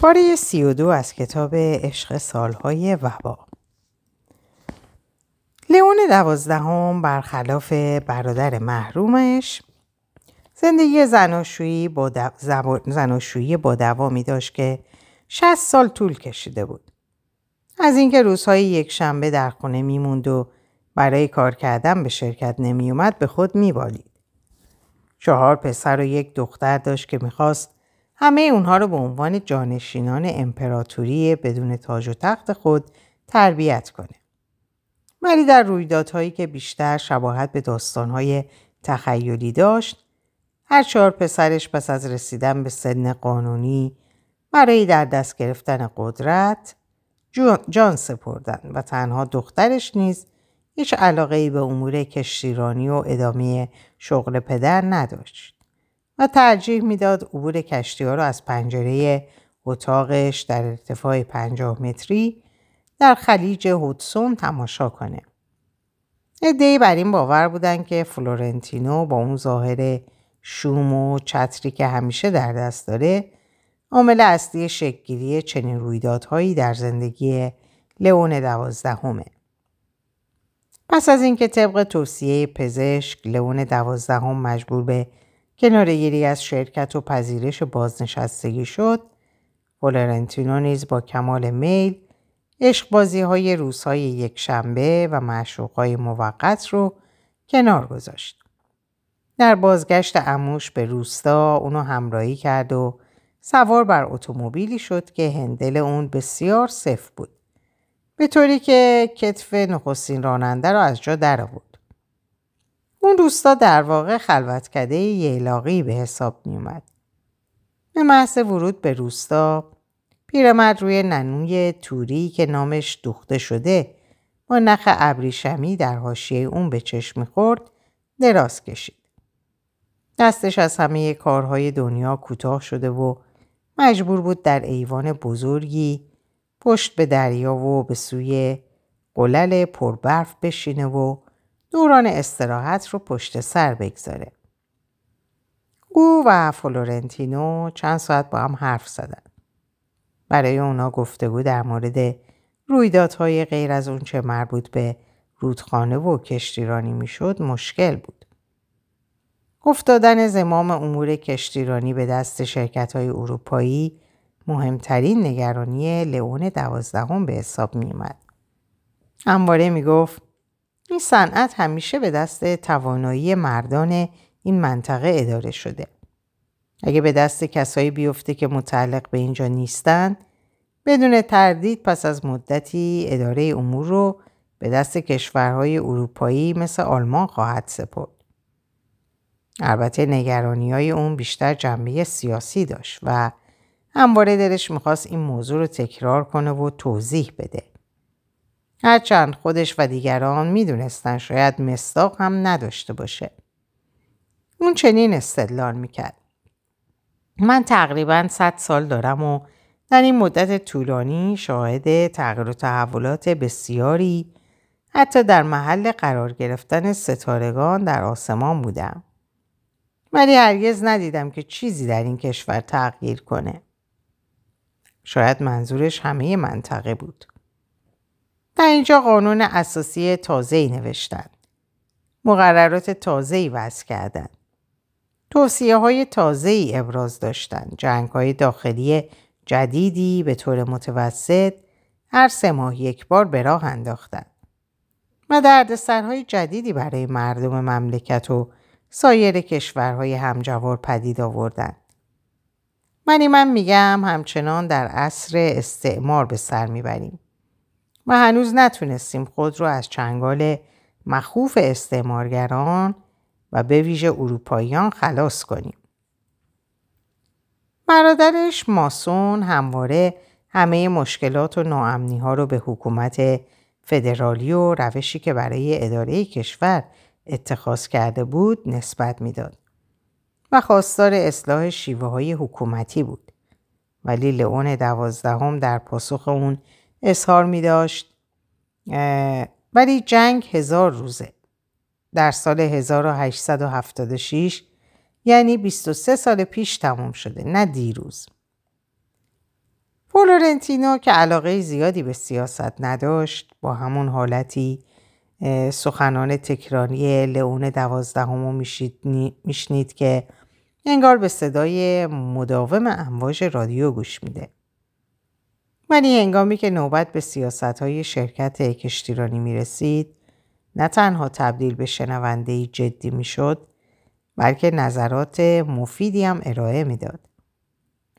پاره سی و دو از کتاب عشق سالهای وبا لیون دوازدهم برخلاف برادر محرومش زندگی زناشویی با, زناشویی با دوامی داشت که 60 سال طول کشیده بود. از اینکه روزهای یک شنبه در خونه میموند و برای کار کردن به شرکت نمیومد به خود میبالید. چهار پسر و یک دختر داشت که می‌خواست همه اونها رو به عنوان جانشینان امپراتوری بدون تاج و تخت خود تربیت کنه. ولی در رویدادهایی که بیشتر شباهت به داستانهای تخیلی داشت هر چهار پسرش پس از رسیدن به سن قانونی برای در دست گرفتن قدرت جان سپردن و تنها دخترش نیز هیچ علاقه به امور کشتیرانی و ادامه شغل پدر نداشت و ترجیح می‌داد عبور کشتی ها را از پنجره اتاقش در ارتفاع پنجاه متری در خلیج هودسون تماشا کنه. ادهی بر این باور بودن که فلورنتینو با اون ظاهر شوم و چتری که همیشه در دست داره عامل اصلی شکلگیری چنین رویدادهایی در زندگی لئون دوازدهمه. پس از اینکه طبق توصیه پزشک لئون دوازدهم مجبور به کنارگیری از شرکت و پذیرش بازنشستگی شد فلورنتینو نیز با کمال میل عشق بازی های روزهای یک شنبه و معشوق های موقت رو کنار گذاشت. در بازگشت اموش به روستا اونو همراهی کرد و سوار بر اتومبیلی شد که هندل اون بسیار صف بود. به طوری که کتف نخستین راننده را از جا در آورد. اون روستا در واقع خلوتکده ییلاقی به حساب می اومد. به محض ورود به روستا پیرمرد روی ننوی توری که نامش دوخته شده با نخ ابریشمی در حاشیه اون به چشم خورد دراز کشید. دستش از همه کارهای دنیا کوتاه شده و مجبور بود در ایوان بزرگی پشت به دریا و به سوی قلل پربرف بشینه و دوران استراحت رو پشت سر بگذاره. او و فلورنتینو چند ساعت با هم حرف زدن. برای اونا گفتگو در مورد رویدادهای غیر از اون چه مربوط به رودخانه و کشتیرانی می‌شد مشکل بود. افتادن زمام امور کشتیرانی به دست شرکت های اروپایی مهمترین نگرانی لئون دوازدهم به حساب می اومد. همواره می گفت این صنعت همیشه به دست توانایی مردان این منطقه اداره شده. اگه به دست کسایی بیفته که متعلق به اینجا نیستند بدون تردید پس از مدتی اداره امور رو به دست کشورهای اروپایی مثل آلمان خواهد سپرد. البته نگرانی های اون بیشتر جنبه سیاسی داشت و همواره دلش می‌خواست این موضوع رو تکرار کنه و توضیح بده. هرچند خودش و دیگران می‌دونستن شاید مستاق هم نداشته باشه. اون چنین استدلال می‌کرد. من تقریبا 100 سال دارم و در این مدت طولانی شاهد تغییر و تحولات بسیاری حتی در محل قرار گرفتن ستارگان در آسمان بودم. ولی هرگز ندیدم که چیزی در این کشور تغییر کنه. شاید منظورش همه منطقه بود. در اینجا قانون اساسی تازه‌ای نوشتن. مقررات تازه‌ای وضع کردند. توصیه های تازه ای ابراز داشتند. جنگ های داخلی جدیدی به طور متوسط هر سه ماه یک بار به راه انداختند. و دردسرهای جدیدی برای مردم مملکت و سایر کشورهای همجوار پدید آوردند. منی من میگم همچنان در عصر استعمار به سر می‌بریم و هنوز نتونستیم خود رو از چنگال مخوف استعمارگران و به ویژه اروپاییان خلاص کنیم. برادرش ماسون همواره همه مشکلات و ناامنی ها رو به حکومت فدرالی و روشی که برای اداره کشور اتخاذ کرده بود نسبت می‌داد و خواستار اصلاح شیوه های حکومتی بود. ولی لئون دوازدهم در پاسخ اون اظهار می داشت ولی جنگ هزار روزه. در سال 1876 یعنی 23 سال پیش تمام شده نه دیروز. فلورنتینو که علاقه زیادی به سیاست نداشت با همون حالتی سخنان تکراری لئون دوازدهم میشنید که انگار به صدای مداوم امواج رادیو گوش میده. ولی هنگامی که نوبت به سیاست های شرکت کشتیرانی می رسید نه تنها تبدیل به شنونده جدی می شد بلکه نظرات مفیدی هم ارائه می‌داد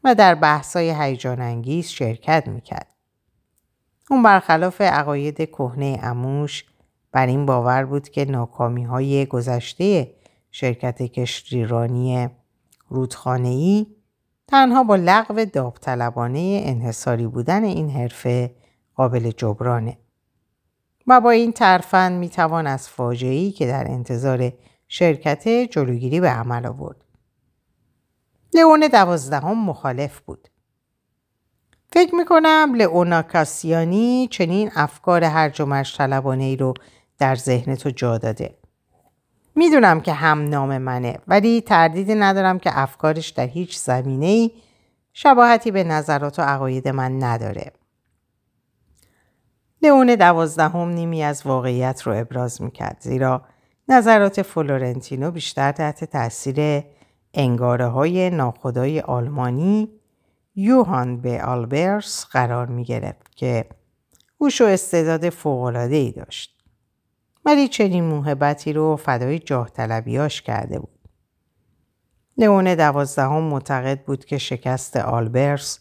و در بحثای هیجان انگیز شرکت می‌کرد. اون برخلاف عقاید کهنه اموش بر این باور بود که ناکامی های گذشته شرکت کشتیرانی رودخانه‌ای تنها با لغو داوطلبانه انحصاری بودن این حرفه قابل جبرانه و با این ترفند می‌توان از فاجعه‌ای که در انتظار شرکت جلوگیری به عمل آورد. لئون دوازدهم مخالف بود. فکر می‌کنم لئونا کاسیانی چنین افکار هرج و طلبانه ای رو در ذهن تو جا داده. می‌دونم که هم نام منه ولی تردیدی ندارم که افکارش در هیچ زمینه ای شباهتی به نظرات و عقاید من نداره. لئون دوازدهم نیمی از واقعیت رو ابراز می‌کرد زیرا نظرات فلورنتینو بیشتر تحت تاثیر انگاره های ناخدای آلمانی یوهان به آلبرس قرار می گرفت که هوش و استعداد فوقلاده ای داشت. ولی چنین موهبتی رو فدای جاه طلبیاش کرده بود. لئون دوازدهم معتقد بود که شکست آلبرس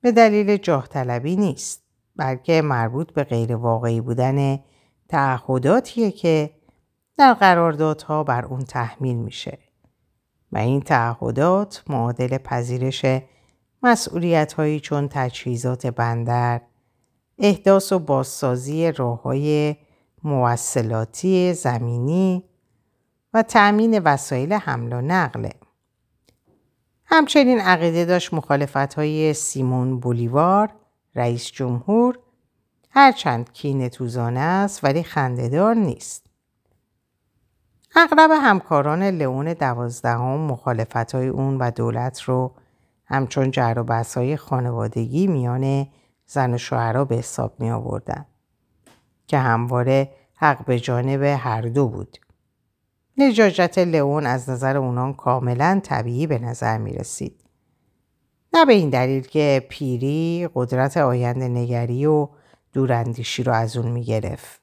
به دلیل جاه طلبی نیست بلکه مربوط به غیر واقعی بودن تعهداتیه که در قراردادها بر اون تحمیل میشه و این تعهدات معادل پذیرش مسئولیت هایی چون تجهیزات بندر، احداث و بازسازی راه های موصلاتی زمینی و تأمین وسایل حمل و نقله. همچنین عقیده داشت مخالفت های سیمون بولیوار رئیس جمهور هرچند کین توزانه است ولی خندهدار نیست. اغلب همکاران لئون دوازدهم مخالفت های اون و دولت رو همچون جر و های خانوادگی میان زن و شوهرها به حساب می آوردن. که همواره حق به جانب هر دو بود. نجاجت لئون از نظر اونان کاملا طبیعی به نظر می رسید. نه به این دلیل که پیری قدرت آینده نگری و دوراندیشی رو از اون می گرفت.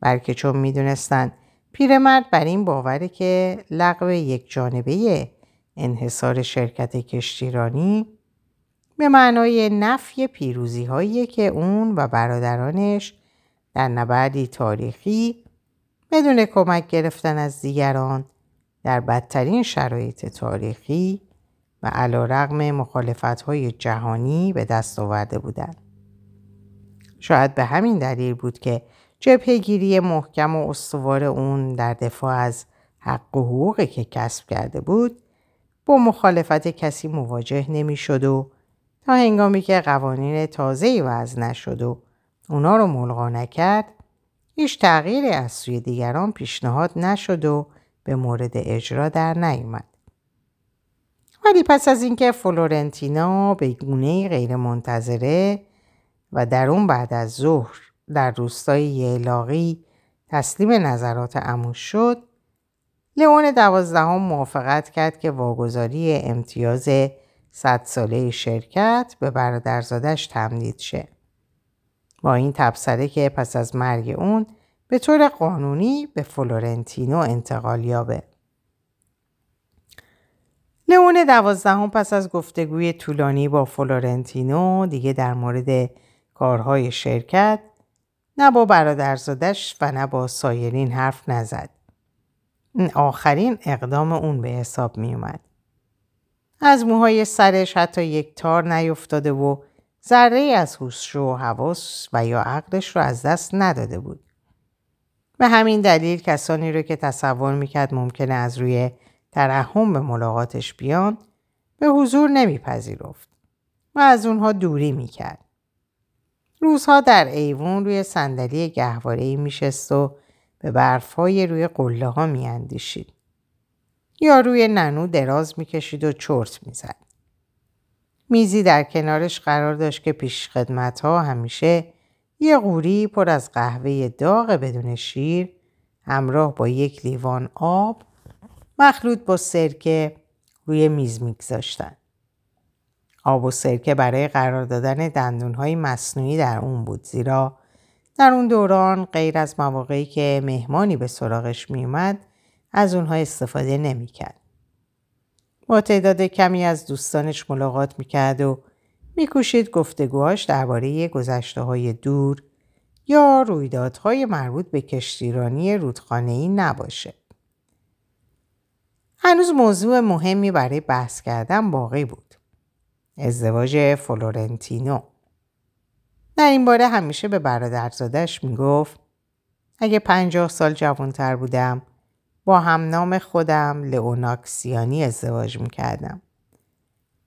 بلکه چون می دونستن پیرمرد بر این باوره که لغو یک جانبه انحصار شرکت کشتیرانی به معنای نفی پیروزی هایی که اون و برادرانش در نبردی تاریخی بدون کمک گرفتن از دیگران در بدترین شرایط تاریخی و علا رقم مخالفت جهانی به دست آورده بودند. شاید به همین دلیل بود که جبهگیری محکم و استوار اون در دفاع از حق و حقوقی که کسب کرده بود با مخالفت کسی مواجه نمی‌شد و تا هنگامی که قوانین تازه‌ای وضع نشد و اونا رو ملغا نکرد هیچ تغییری از سوی دیگران پیشنهاد نشد و به مورد اجرا در نیامد. ولی پس از اینکه فلورنتینا به گونه غیر منتظره و در اون بعد از ظهر در روستای ییلاقی تسلیم نظرات عموش شد لئون دوازدهم موافقت کرد که واگذاری امتیاز صد ساله شرکت به برادرزادش تمدید شه. با این تبصره که پس از مرگ اون به طور قانونی به فلورنتینو انتقال یابه. لئون دوازدهم پس از گفتگوی طولانی با فلورنتینو دیگه در مورد کارهای شرکت نه با برادرزادش و نه با سایرین حرف نزد. این آخرین اقدام اون به حساب می اومد. از موهای سرش حتی یک تار نیفتاده و ذره از هوش و حواس و یا عقلش رو از دست نداده بود. به همین دلیل کسانی رو که تصور می‌کرد ممکنه از روی ترحم به ملاقاتش بیان به حضور نمیپذیرفت و از اونها دوری می‌کرد. روزها در ایوون روی صندلی گهواره‌ای میشست و به برفهای روی قله ها میاندیشید. یا روی ننو دراز می‌کشید و چرت می‌زد. میزی در کنارش قرار داشت که پیش خدمت ها همیشه یه قوری پر از قهوه داغ بدون شیر همراه با یک لیوان آب مخلوط با سرکه روی میز میگذاشتن. آب و سرکه برای قرار دادن دندونهای مصنوعی در اون بود زیرا در اون دوران غیر از مواقعی که مهمانی به سراغش میومد از اونها استفاده نمی‌کرد. با تعداد کمی از دوستانش ملاقات می‌کرد و میکوشید گفتگوهاش درباره گذشته های دور یا رویدادهای مربوط به کشتیرانی رودخانه‌ای نباشه. هنوز موضوع مهمی برای بحث کردن باقی بود. ازدواج فلورنتینو. در این باره همیشه به برادرزادش می‌گفت اگه پنجاه سال جوانتر بودم با هم نام خودم لئوناکسیانی ازدواج می‌کردم.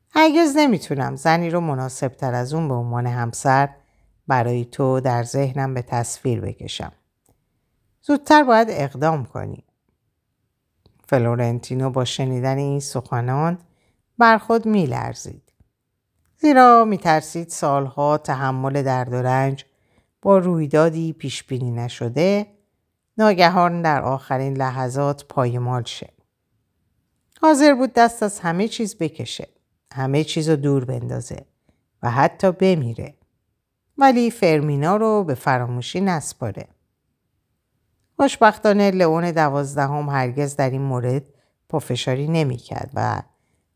هرگز نمی‌تونم زنی رو مناسب تر از اون به عنوان همسر برای تو در ذهنم به تصویر بکشم. زودتر باید اقدام کنی. فلورنتینو با شنیدن این سخنان بر خود میلرزید. زیرا میترسید سالها تحمل درد و رنج با رویدادی پیش بینی نشده ناگهان در آخرین لحظات پایمال شه. حاضر بود دست از همه چیز بکشه. همه چیز رو دور بندازه و حتی بمیره. ولی فرمینا رو به فراموشی نسپاره. خوشبختانه لئون دوازدهم هرگز در این مورد پافشاری نمی‌کرد و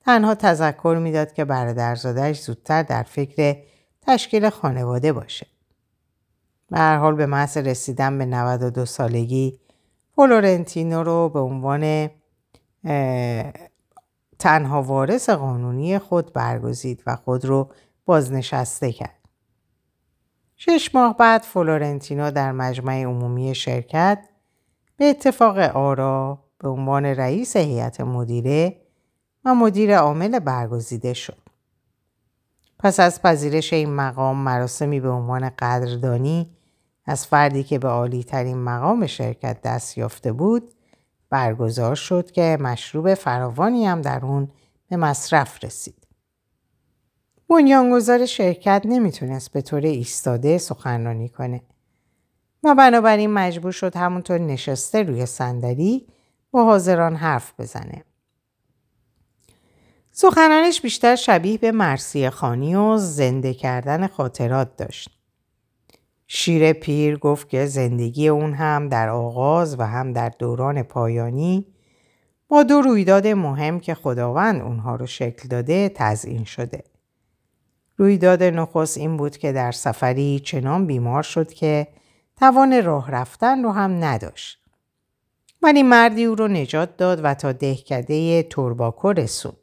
تنها تذکر می‌داد که برادرزادهش زودتر در فکر تشکیل خانواده باشه. به هر حال به محض رسیدن به 92 سالگی فلورنتینو رو به عنوان تنها وارث قانونی خود برگزید و خود رو بازنشسته کرد. شش ماه بعد فلورنتینو در مجمع عمومی شرکت به اتفاق آرا به عنوان رئیس هیئت مدیره و مدیر عامل برگزیده شد. پس از پذیرش این مقام مراسمی به عنوان قدردانی از فردی که به عالی ترین مقام شرکت دست یافته بود برگزار شد که مشروب فراوانی هم در اون به مصرف رسید. بنیانگذار شرکت نمی‌تونست به طور ایستاده سخنرانی کنه و بنابراین مجبور شد همونطور نشسته روی صندلی با حاضران حرف بزنه. سخنانش بیشتر شبیه به مرسی خانی و زنده کردن خاطرات داشت. شیر پیر گفت که زندگی اون هم در آغاز و هم در دوران پایانی با دو رویداد مهم که خداوند اونها رو شکل داده تزئین شده. رویداد نخست این بود که در سفری چنان بیمار شد که توان راه رفتن رو هم نداشت. ولی مردی او رو نجات داد و تا دهکده تورباکو رسوند.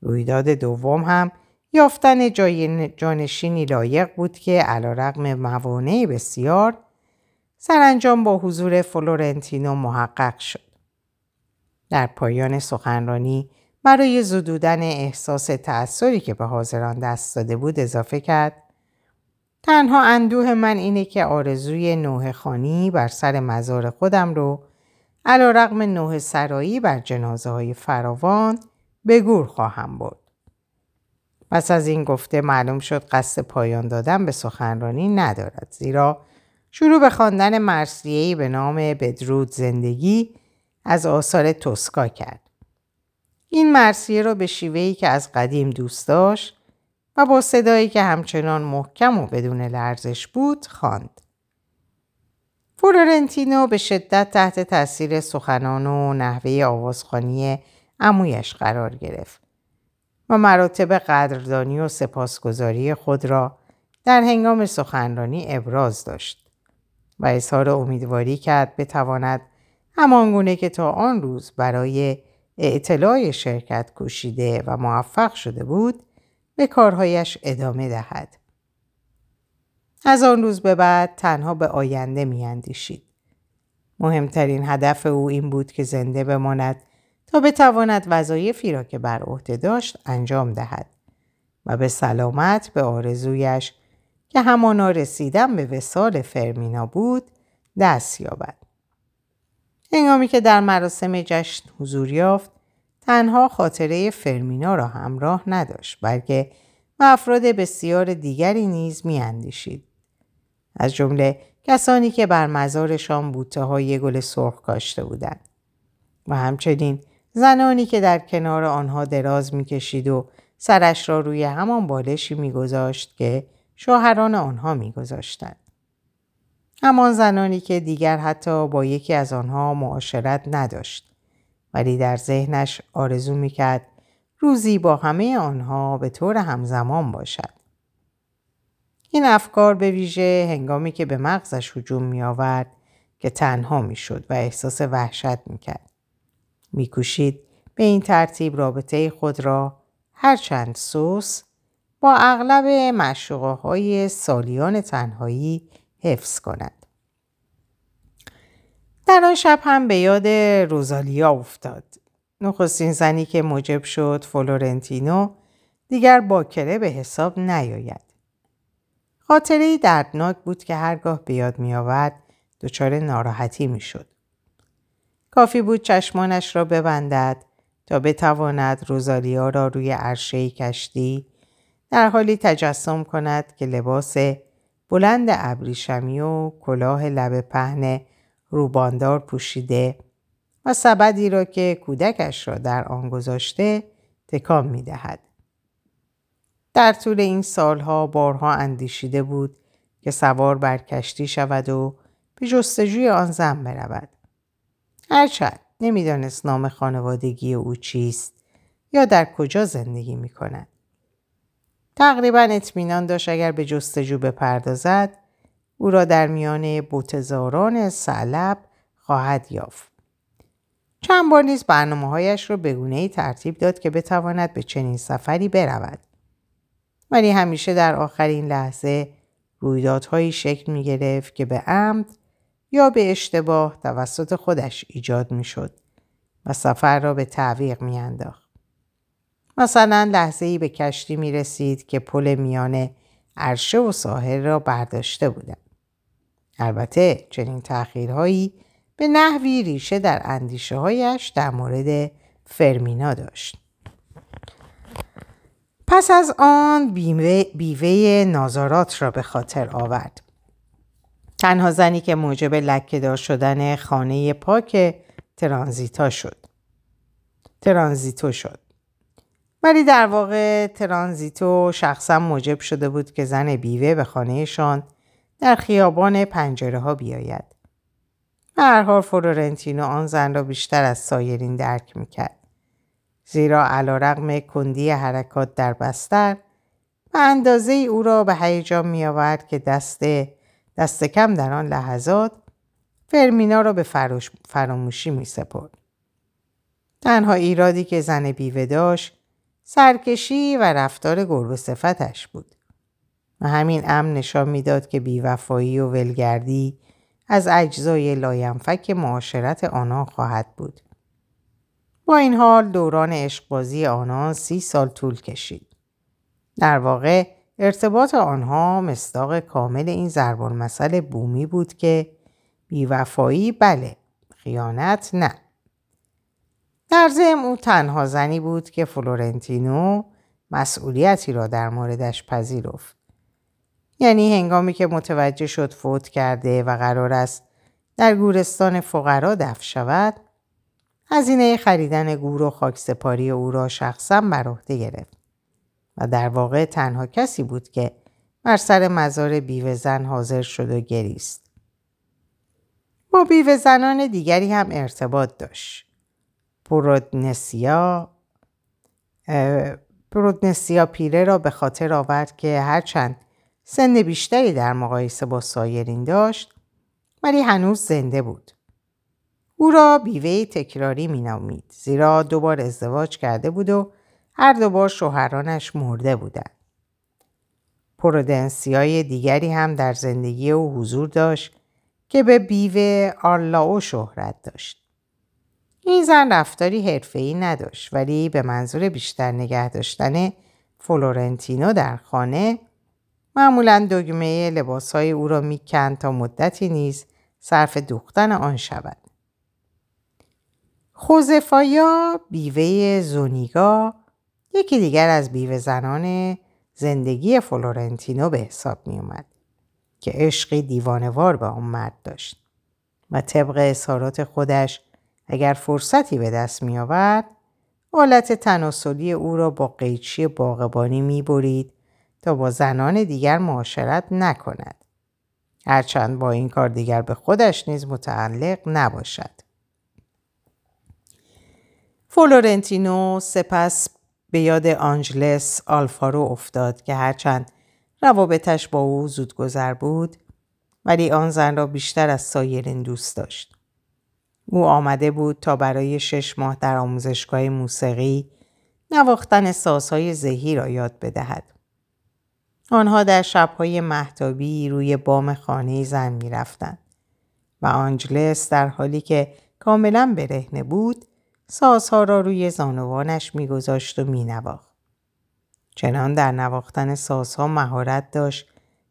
رویداد دوم هم یافتن جای جانشینی لایق بود که علا رقم موانع بسیار سرانجام با حضور فلورنتینو محقق شد. در پایان سخنرانی برای زدودن احساس تأثیری که به حاضران دست داده بود اضافه کرد تنها اندوه من اینه که آرزوی نوه خانی بر سر مزار خودم رو علا رقم نوه سرایی بر جنازه های فراوان به گور خواهم برد. پس از این گفته معلوم شد قصد پایان دادن به سخنرانی ندارد زیرا شروع به خواندن مرسیهی به نام بدرود زندگی از آثار توسکا کرد. این مرسیه را به شیوهی که از قدیم دوست داشت و با صدایی که همچنان محکم و بدون لرزش بود خواند. فلورنتینو به شدت تحت تاثیر سخنان و نحوه آوازخانی امویش قرار گرفت و مراتب قدردانی و سپاسگزاری خود را در هنگام سخنرانی ابراز داشت و اظهار امیدواری کرد بتواند همانگونه که تا آن روز برای اطلاع شرکت کوشیده و موفق شده بود به کارهایش ادامه دهد. از آن روز به بعد تنها به آینده میاندیشید. مهمترین هدف او این بود که زنده بماند تا بتواند وظایفی را که بر عهده داشت انجام دهد و به سلامت به آرزویش که همانا رسیدن به وسال فرمینا بود دست یابد. هنگامی که در مراسم جشن حضور یافت تنها خاطره فرمینا را همراه نداشت بلکه افراد بسیار دیگری نیز میاندیشید از جمله کسانی که بر مزارشان بوته های گل سرخ کاشته بودند و همچنین زنانی که در کنار آنها دراز می‌کشید و سرش را روی همان بالشی میگذاشت که شوهران آنها میگذاشتند همان زنانی که دیگر حتی با یکی از آنها معاشرت نداشت ولی در ذهنش آرزو می‌کرد روزی با همه آنها به طور همزمان باشد. این افکار به ویژه هنگامی که به مغزش هجوم می آورد که تنها می شد و احساس وحشت می کرد. می کوشید به این ترتیب رابطه خود را هرچند سوس با اغلب مشوقه های سالیان تنهایی حفظ کند. در آن شب هم به یاد روزالیا افتاد. نخستین زنی که موجب شد فلورنتینو دیگر باکره به حساب نیاید. خاطره دردناک بود که هرگاه به یاد می آورد دچار ناراحتی می شد. کافی بود چشمانش را ببندد تا بتواند روزالیا را روی عرشه کشتی در حالی تجسم کند که لباس بلند ابریشمی و کلاه لب پهن روباندار پوشیده و سبدی را که کودکش را در آن گذاشته تکان می دهد. در طول این سالها بارها اندیشیده بود که سوار بر کشتی شود و به جستجوی آن زن برود. هرچند نمی‌دانست نام خانوادگی او چیست یا در کجا زندگی می کند. تقریبا اطمینان داشت اگر به جستجو بپردازد او را در میان بوتزاران سلب خواهد یافت. چند بار نیز برنامه هایش را به گونه ترتیب داد که بتواند به چنین سفری برود. ولی همیشه در آخرین لحظه رویدادهایی شکل می گرفت که به عمد یا به اشتباه توسط خودش ایجاد می شد و سفر را به تعویق می انداخت. مثلا لحظه ای به کشتی می رسید که پل میان عرشه و ساحل را برداشته بودند. البته چنین تأخیرهایی به نحوی ریشه در اندیشه هایش در مورد فرمینا داشت. پس از آن بیوه, بیوه نازارات را به خاطر آورد. تنها زنی که موجب لکهدار شدن خانه پاک ترانزیتا شد. ترانزیتو شد. ولی در واقع ترانزیتو شخصا موجب شده بود که زن بیوه به خانهشان در خیابان پنجره ها بیاید. هر فلورنتینو آن زن را بیشتر از سایرین درک می‌کرد. زیرا علا رقم کندی حرکات در بستر و اندازه ای او را به هیجان می آورد که دست, دست کم در آن لحظات فرمینا را به فراموشی می سپرد. تنها ایرادی که زن بیوه داشت سرکشی و رفتار گربه صفتش بود. و همین امر نشان می‌داد که بیوفایی و ولگردی از اجزای لاینفک معاشرت آنان خواهد بود. با این حال دوران عشقبازی آنان سی سال طول کشید. در واقع ارتباط آنها مصداق کامل این ضرب‌المثل بومی بود که بیوفایی بله خیانت نه. در ضمن او تنها زنی بود که فلورنتینو مسئولیتی را در موردش پذیرفت. یعنی هنگامی که متوجه شد فوت کرده و قرار است در گورستان فقرا دفن شود هزینه خریدن گور و خاکسپاری او را شخصا بر عهده گرفت و در واقع تنها کسی بود که بر سر مزار بیوه زن حاضر شد و گریست. با بیوه زنان دیگری هم ارتباط داشت. پرودنسیا پرودنسیا پیره را به خاطر آورد که هرچند سن بیشتری در مقایسه با سایرین داشت ولی هنوز زنده بود. او را بیوه تکراری می نامید زیرا دوبار ازدواج کرده بود و هر دوبار شوهرانش مرده بودند. پرودنسیای دیگری هم در زندگی او حضور داشت که به بیوه آرلاو شهرت داشت. این زن رفتاری حرفه‌ای نداشت ولی به منظور بیشتر نگه داشتن فلورنتینو در خانه معمولا دگمه لباسهای او را می‌کند تا مدتی نیز صرف دوختن آن شود. خوزفایا بیوه زونیگا یکی دیگر از بیوه زنان زندگی فلورنتینو به حساب می اومد که عشقی دیوانوار به آن مرد داشت و طبق اظهارات خودش اگر فرصتی به دست می آورد حالت تناسلی او را با قیچی باغبانی می برید تا با زنان دیگر معاشرت نکند. هرچند با این کار دیگر به خودش نیز متعلق نباشد. فلورنتینو سپس به یاد آنجلس آلفارو افتاد که هرچند روابطش با او زودگذر بود ولی آن زن را بیشتر از سایرین دوست داشت. او آمده بود تا برای شش ماه در آموزشگاه موسیقی نواختن سازهای زهی را یاد بدهد. آنها در شبهای محتابی روی بام خانه زن می رفتن و آنجلس در حالی که کاملا برهنه بود سازها را روی زانوانش میگذاشت و مینواخت. چنان در نواختن سازها مهارت داشت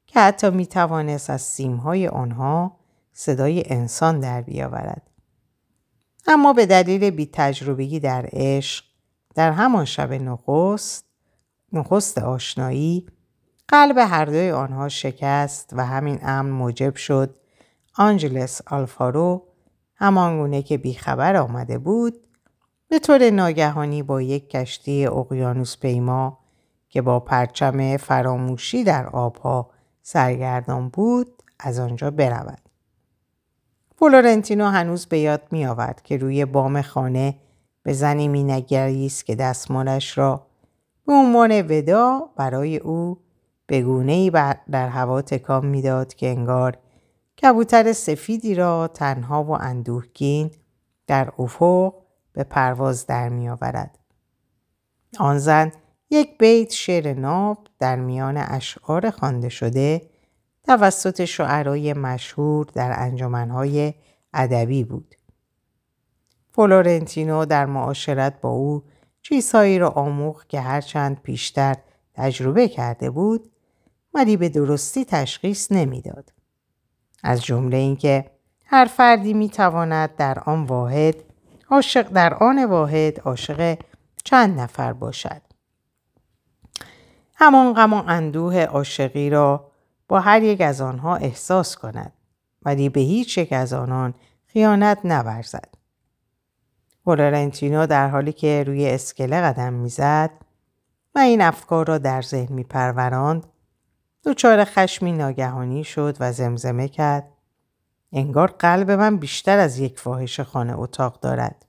که حتی می توانست از سیمهای آنها صدای انسان در بیاورد. اما به دلیل بی تجربگی در عشق در همان شب نخست نخست آشنایی قلب هر دوی آنها شکست و همین امر موجب شد آنجلس آلفارو همانگونه که بیخبر آمده بود به طور ناگهانی با یک کشتی اقیانوس پیما که با پرچم فراموشی در آبها سرگردان بود از آنجا برود. فلورنتینو هنوز به یاد می آورد که روی بام خانه به زنی می نگریست که دستمالش را به عنوان ودا برای او به ای در هوا تکان می‌داد که انگار کبوتر سفیدی را تنها و اندوهگین در افق به پرواز در می آورد. آن زن یک بیت شعر ناب در میان اشعار خوانده شده توسط شعرای مشهور در انجمنهای ادبی بود. فلورنتینو در معاشرت با او چیزهایی را آموخت که هرچند پیشتر تجربه کرده بود ولی به درستی تشخیص نمی‌داد. از جمله اینکه هر فردی می تواند در آن واحد عاشق در آن واحد عاشق چند نفر باشد. همان غم و اندوه عاشقی را با هر یک از آنها احساس کند ولی به هیچ یک از آنان خیانت نورزد. فلورنتینو در حالی که روی اسکله قدم می‌زد و این افکار را در ذهن میپروراند دچار خشمی ناگهانی شد و زمزمه کرد انگار قلب من بیشتر از یک فاحش خانه اتاق دارد.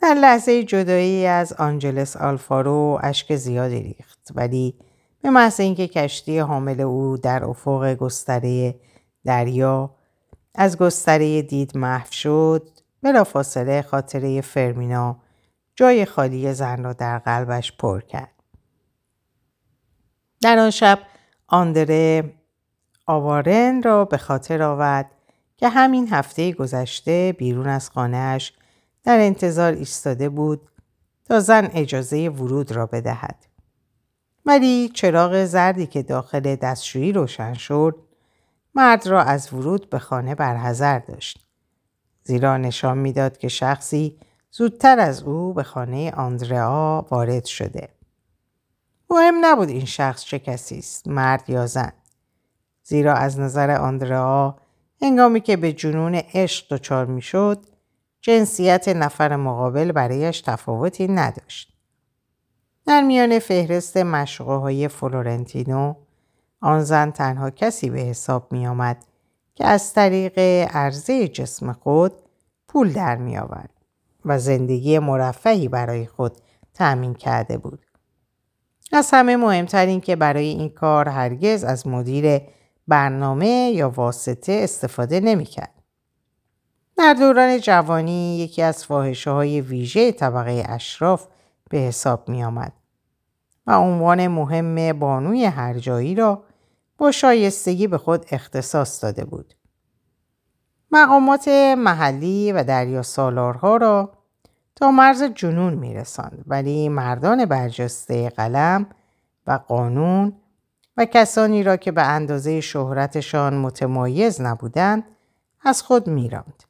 در لحظه جدایی از آنجلس آلفارو اشک زیادی ریخت ولی به محض اینکه کشتی حامل او در افق گستره دریا از گستره دید محو شد بلافاصله خاطره فرمینا جای خالی زن را در قلبش پر کرد. در آن شب آندره آوارن را به خاطر آورد که همین هفته گذشته بیرون از خانهاش در انتظار ایستاده بود تا زن اجازه ورود را بدهد. ولی چراغ زردی که داخل دستشویی روشن شد مرد را از ورود به خانه برحضر داشت. زیرا نشان می‌داد که شخصی زودتر از او به خانه آندرا وارد شده. مهم نبود این شخص چه کسی است مرد یا زن زیرا از نظر آندرا هنگامی که به جنون عشق دچار می‌شد جنسیت نفر مقابل برایش تفاوتی نداشت در میان فهرست مشغه های فلورنتینو آن زن تنها کسی به حساب می آمد که از طریق عرضه جسم خود پول در می آورد و زندگی مرفعی برای خود تأمین کرده بود. از همه مهمتر این که برای این کار هرگز از مدیر برنامه یا واسطه استفاده نمی‌کرد. در دوران جوانی یکی از فاحشه های ویژه طبقه اشراف به حساب می آمد و عنوان مهم بانوی هر جایی را با شایستگی به خود اختصاص داده بود. مقامات محلی و دریا سالارها را تا مرز جنون میرساند ولی مردان برجسته قلم و قانون و کسانی را که به اندازه شهرتشان متمایز نبودند از خود میراند.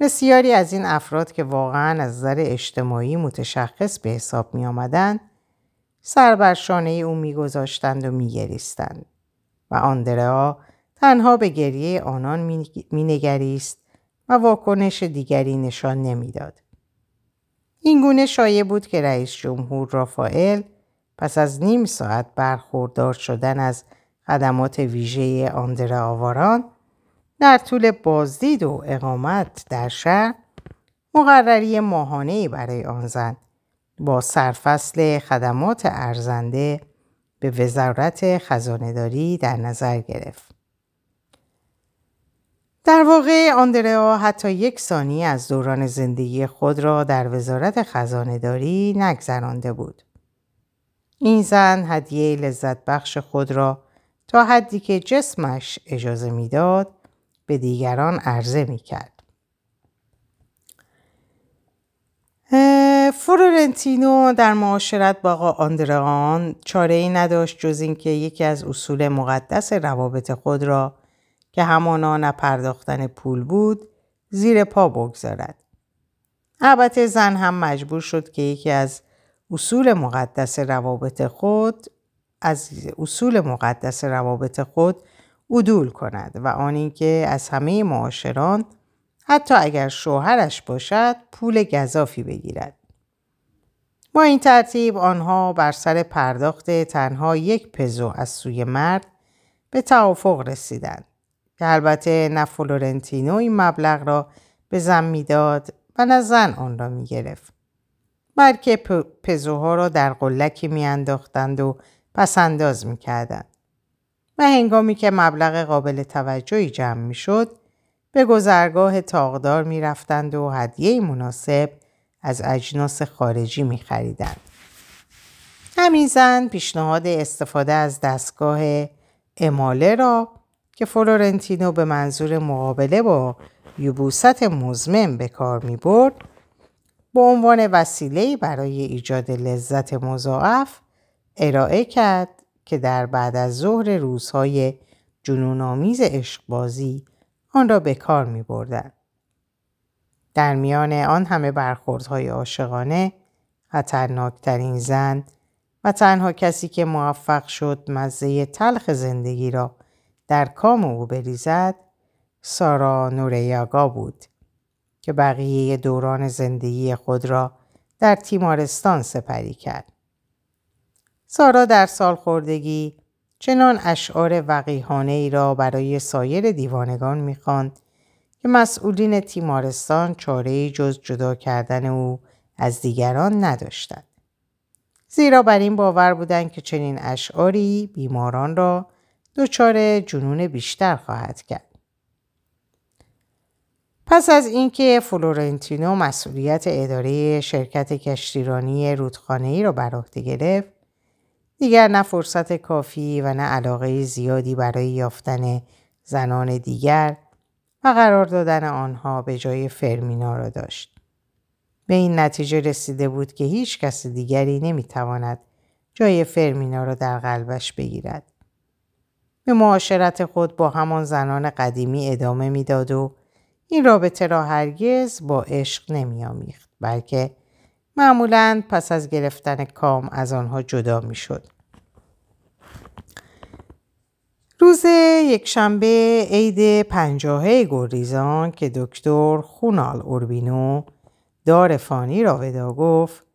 بسیاری از این افراد که واقعا از نظر اجتماعی متشخص به حساب می آمدن سر بر شانه او میگذاشتند و میگریستند و آندرا تنها به گریه آنان مینگریست و واکنش دیگری نشان نمی‌داد. این گونه شایع بود که رئیس جمهور رافائل پس از نیم ساعت برخوردار شدن از خدمات ویژه آندرا آواران در طول بازدید و اقامت در شهر مقرری ماهانه برای آن زن با سرفصل خدمات ارزنده به وزارت خزانهداری در نظر گرفت. در واقع آندریا حتی یک ثانی از دوران زندگی خود را در وزارت خزانهداری نگذرانده بود. این زن هدیه لذت بخش خود را تا حدی که جسمش اجازه می‌داد به دیگران عرضه می کرد. فلورنتینو در معاشرت با آقا آندران چاره ای نداشت جز اینکه یکی از اصول مقدس روابط خود را که همانا نپرداختن پول بود زیر پا بگذارد. البته زن هم مجبور شد که یکی از اصول مقدس روابط خود از اصول مقدس روابط خود عدول کند و آن اینکه از همه معاشران حتی اگر شوهرش باشد پول گذافی بگیرد. با این ترتیب آنها بر سر پرداخت تنها یک پزو از سوی مرد به توافق رسیدند که البته نه فلورنتینو این مبلغ را به زن می‌داد و نه زن آن را می گرفت. بلکه پزوها را در قلکی میانداختند و پسنداز می‌کردند. و هنگامی که مبلغ قابل توجهی جمع می‌شد به گذرگاه تاغدار می‌رفتند و هدیه مناسب از اجناس خارجی میخریدند. همین زن پیشنهاد استفاده از دستگاه اماله را که فلورنتینو به منظور مقابله با یوبوست مزمن به کار می برد به عنوان وسیله برای ایجاد لذت مضاعف ارائه کرد که در بعد از ظهر روزهای جنونآمیز عشقبازی آن را به کار می بردن. در میان آن همه برخوردهای عاشقانه خطرناکترین زن و تنها کسی که موفق شد مزه تلخ زندگی را در کام او بریزد سارا نوریاگا بود که بقیه دوران زندگی خود را در تیمارستان سپری کرد. سارا در سال خوردگی چنان اشعار وقیحانه ای را برای سایر دیوانگان می‌خواند که مسئولین تیمارستان چاره جز جدا کردن او از دیگران نداشتند. زیرا بر این باور بودند که چنین اشعاری بیماران را دچار جنون بیشتر خواهد کرد. پس از اینکه فلورنتینو مسئولیت اداره شرکت کشتیرانی رودخانه‌ای را بر عهده گرفت، دیگر نه فرصت کافی و نه علاقه زیادی برای یافتن زنان دیگر و قرار دادن آنها به جای فرمینا را داشت. به این نتیجه رسیده بود که هیچ کس دیگری نمی‌تواند جای فرمینا را در قلبش بگیرد. به معاشرت خود با همان زنان قدیمی ادامه می‌داد و این رابطه را هرگز با عشق نمیآمیخت بلکه معمولا پس از گرفتن کام از آنها جدا می شد. روز یکشنبه عید پنجاهه گریزان که دکتر خونال اوربینو دار فانی را ودا گفت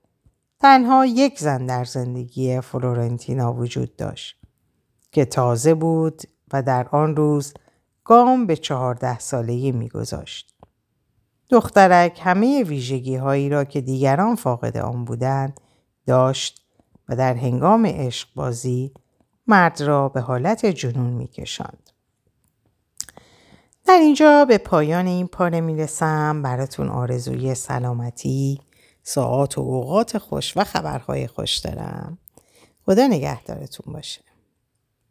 تنها یک زن در زندگی فلورنتینا وجود داشت که تازه بود و در آن روز گام به چهارده سالگی میگذاشت. دخترک همه ویژگی هایی را که دیگران فاقد آن بودند داشت و در هنگام عشق بازی مرد را به حالت جنون میکشاند. در اینجا به پایان این پاره می‌رسم براتون آرزوی سلامتی، ساعات و اوقات خوش و خبرهای خوش دارم. خدا نگهدارتون باشه.